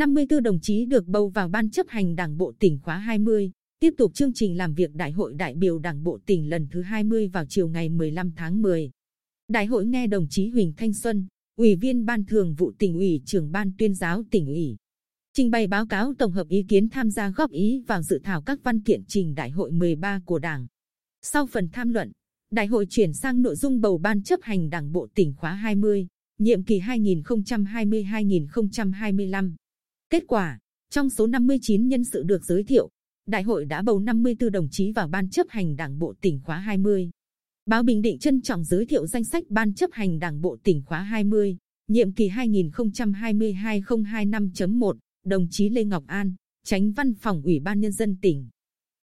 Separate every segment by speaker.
Speaker 1: 54 đồng chí được bầu vào Ban chấp hành Đảng bộ tỉnh khóa 20, tiếp tục chương trình làm việc Đại hội đại biểu Đảng bộ tỉnh lần thứ 20 vào chiều ngày 15 tháng 10. Đại hội nghe đồng chí Huỳnh Thanh Xuân, Ủy viên Ban Thường vụ tỉnh ủy, trưởng Ban Tuyên giáo tỉnh ủy, trình bày báo cáo tổng hợp ý kiến tham gia góp ý vào dự thảo các văn kiện trình Đại hội 13 của Đảng. Sau phần tham luận, Đại hội chuyển sang nội dung bầu Ban chấp hành Đảng bộ tỉnh khóa 20, nhiệm kỳ 2020-2025. Kết quả, trong số 59 nhân sự được giới thiệu, Đại hội đã bầu 54 đồng chí vào Ban chấp hành Đảng bộ tỉnh khóa 20. Báo Bình Định trân trọng giới thiệu danh sách Ban chấp hành Đảng bộ tỉnh khóa 20, nhiệm kỳ 2022-025.1, đồng chí Lê Ngọc An, tránh văn phòng Ủy ban Nhân dân tỉnh.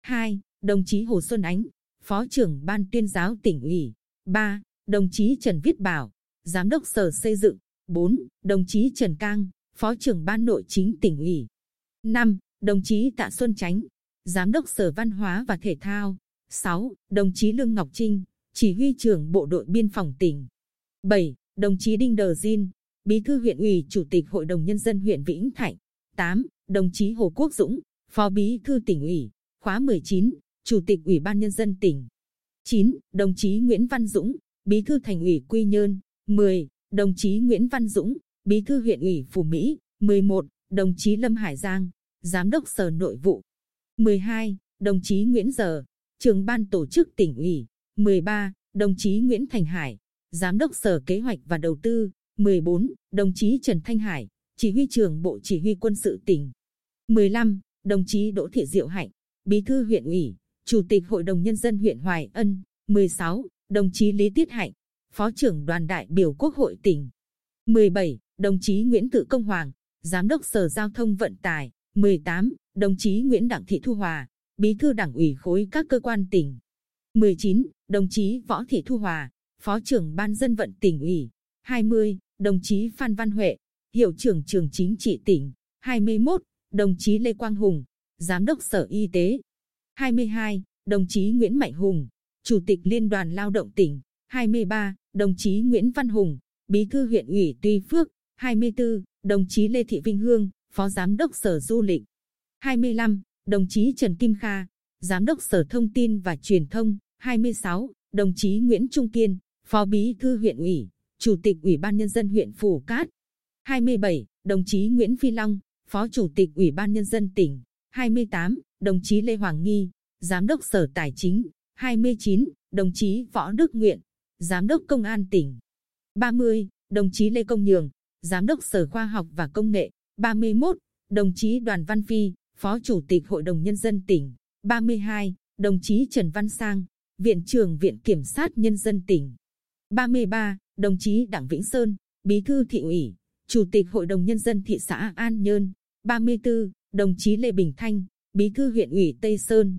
Speaker 1: 2. Đồng chí Hồ Xuân Ánh, Phó trưởng Ban tuyên giáo tỉnh ủy. 3. Đồng chí Trần Viết Bảo, Giám đốc Sở Xây dựng. 4. Đồng chí Trần Cang, Phó trưởng Ban Nội chính tỉnh ủy. 5. Đồng chí Tạ Xuân Chánh, Giám đốc Sở Văn hóa và Thể thao. 6. Đồng chí Lương Ngọc Trinh, Chỉ huy trưởng Bộ đội Biên phòng tỉnh. 7. Đồng chí Đinh Đờ Diên, Bí thư huyện ủy Chủ tịch Hội đồng Nhân dân huyện Vĩnh Thạnh. 8. Đồng chí Hồ Quốc Dũng, Phó Bí thư tỉnh ủy, khóa 19, Chủ tịch Ủy ban Nhân dân tỉnh. 9. Đồng chí Nguyễn Văn Dũng, Bí thư Thành ủy Quy Nhơn. 10. Đồng chí Nguyễn Văn Dũng, Bí thư huyện ủy Phú Mỹ. 11. Đồng chí Lâm Hải Giang, Giám đốc Sở Nội vụ. 12. Đồng chí Nguyễn Giờ, Trưởng ban tổ chức tỉnh ủy. 13. Đồng chí Nguyễn Thành Hải, Giám đốc Sở Kế hoạch và Đầu tư. 14. Đồng chí Trần Thanh Hải, Chỉ huy trưởng Bộ Chỉ huy quân sự tỉnh. 15. Đồng chí Đỗ Thị Diệu Hạnh, Bí thư huyện ủy, Chủ tịch Hội đồng Nhân dân huyện Hoài Ân. 16. Đồng chí Lý Tiết Hạnh, Phó trưởng đoàn đại biểu Quốc hội tỉnh. 17. Đồng chí Nguyễn Tự Công Hoàng, Giám đốc Sở Giao thông Vận tải. 18. Đồng chí Nguyễn Đặng Thị Thu Hòa, Bí thư Đảng ủy khối các cơ quan tỉnh. 19. Đồng chí Võ Thị Thu Hòa, Phó trưởng Ban dân vận tỉnh ủy. 20. Đồng chí Phan Văn Huệ, Hiệu trưởng trường chính trị tỉnh. 21. Đồng chí Lê Quang Hùng, Giám đốc Sở Y tế. 22. Đồng chí Nguyễn Mạnh Hùng, Chủ tịch Liên đoàn Lao động tỉnh. 23. Đồng chí Nguyễn Văn Hùng, Bí thư huyện ủy Tuy Phước. 24. Đồng chí Lê Thị Vinh Hương, Phó Giám đốc Sở Du lịch. 25. Đồng chí Trần Kim Kha, Giám đốc Sở Thông tin và Truyền thông. 26. Đồng chí Nguyễn Trung Kiên, Phó Bí thư huyện ủy, Chủ tịch Ủy ban Nhân dân huyện Phủ Cát. 27. Đồng chí Nguyễn Phi Long, Phó Chủ tịch Ủy ban Nhân dân tỉnh. 28. Đồng chí Lê Hoàng Nghi, Giám đốc Sở Tài chính. 29. Đồng chí Võ Đức Nguyện, Giám đốc Công an tỉnh. 30. Đồng chí Lê Công Nhường, Giám đốc Sở Khoa học và Công nghệ. 31. Đồng chí Đoàn Văn Phi, Phó Chủ tịch Hội đồng Nhân dân tỉnh. 32. Đồng chí Trần Văn Sang, Viện trưởng Viện Kiểm sát Nhân dân tỉnh. 33. Đồng chí Đặng Vĩnh Sơn, Bí thư thị ủy, Chủ tịch Hội đồng Nhân dân thị xã An Nhơn. 34. Đồng chí Lê Bình Thanh, Bí thư huyện ủy Tây Sơn.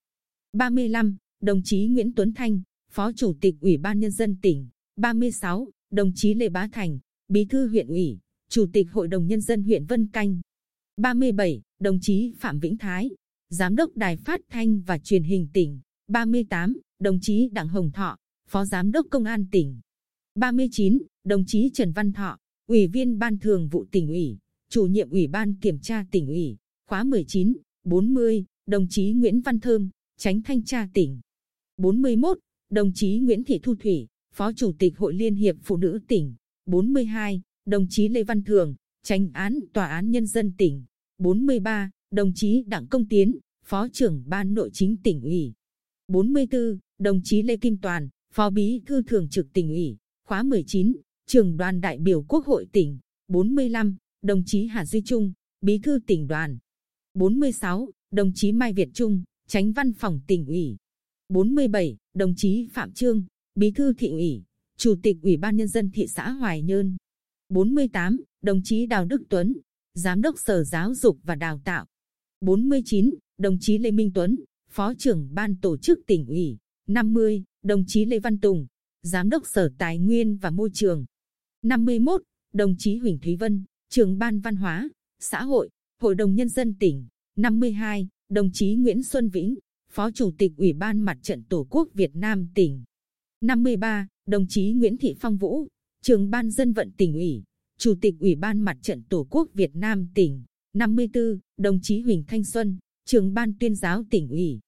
Speaker 1: 35. Đồng chí Nguyễn Tuấn Thanh, Phó Chủ tịch Ủy ban Nhân dân tỉnh. 36. Đồng chí Lê Bá Thành, Bí thư huyện ủy, Chủ tịch Hội đồng Nhân dân huyện Vân Canh. 37. Đồng chí Phạm Vĩnh Thái, Giám đốc Đài Phát thanh và Truyền hình tỉnh. 38. Đồng chí Đặng Hồng Thọ, Phó Giám đốc Công an tỉnh. 39. Đồng chí Trần Văn Thọ, Ủy viên Ban Thường vụ tỉnh ủy, Chủ nhiệm Ủy ban Kiểm tra tỉnh ủy, khóa 19. 40. Đồng chí Nguyễn Văn Thơm, Tránh Thanh tra tỉnh. 41. Đồng chí Nguyễn Thị Thu Thủy, Phó Chủ tịch Hội Liên hiệp Phụ nữ tỉnh. 42. Đồng chí Lê Văn Thường, Tranh án Tòa án Nhân dân tỉnh. 43. Đồng chí Đặng Công Tiến, Phó trưởng Ban Nội chính tỉnh ủy. 44. Đồng chí Lê Kim Toàn, Phó Bí thư Thường trực tỉnh ủy, khóa 19, Trường đoàn đại biểu Quốc hội tỉnh. 45. Đồng chí Hà Duy Trung, Bí thư tỉnh đoàn. 46. Đồng chí Mai Việt Trung, Tránh văn phòng tỉnh ủy. 47. Đồng chí Phạm Trương, Bí thư thị ủy, Chủ tịch Ủy ban Nhân dân thị xã Hoài Nhơn. 48. Đồng chí Đào Đức Tuấn, Giám đốc Sở Giáo dục và Đào tạo. 49. Đồng chí Lê Minh Tuấn, Phó trưởng Ban Tổ chức tỉnh ủy. 50. Đồng chí Lê Văn Tùng, Giám đốc Sở Tài nguyên và Môi trường. 51. Đồng chí Huỳnh Thúy Vân, Trưởng Ban Văn hóa, Xã hội, Hội đồng Nhân dân tỉnh. 52. Đồng chí Nguyễn Xuân Vĩnh, Phó Chủ tịch Ủy ban Mặt trận Tổ quốc Việt Nam tỉnh. 53. Đồng chí Nguyễn Thị Phong Vũ, Trường Ban Dân vận tỉnh ủy, Chủ tịch Ủy ban Mặt trận Tổ quốc Việt Nam tỉnh. 54. Đồng chí Huỳnh Thanh Xuân, trưởng ban tuyên giáo tỉnh ủy.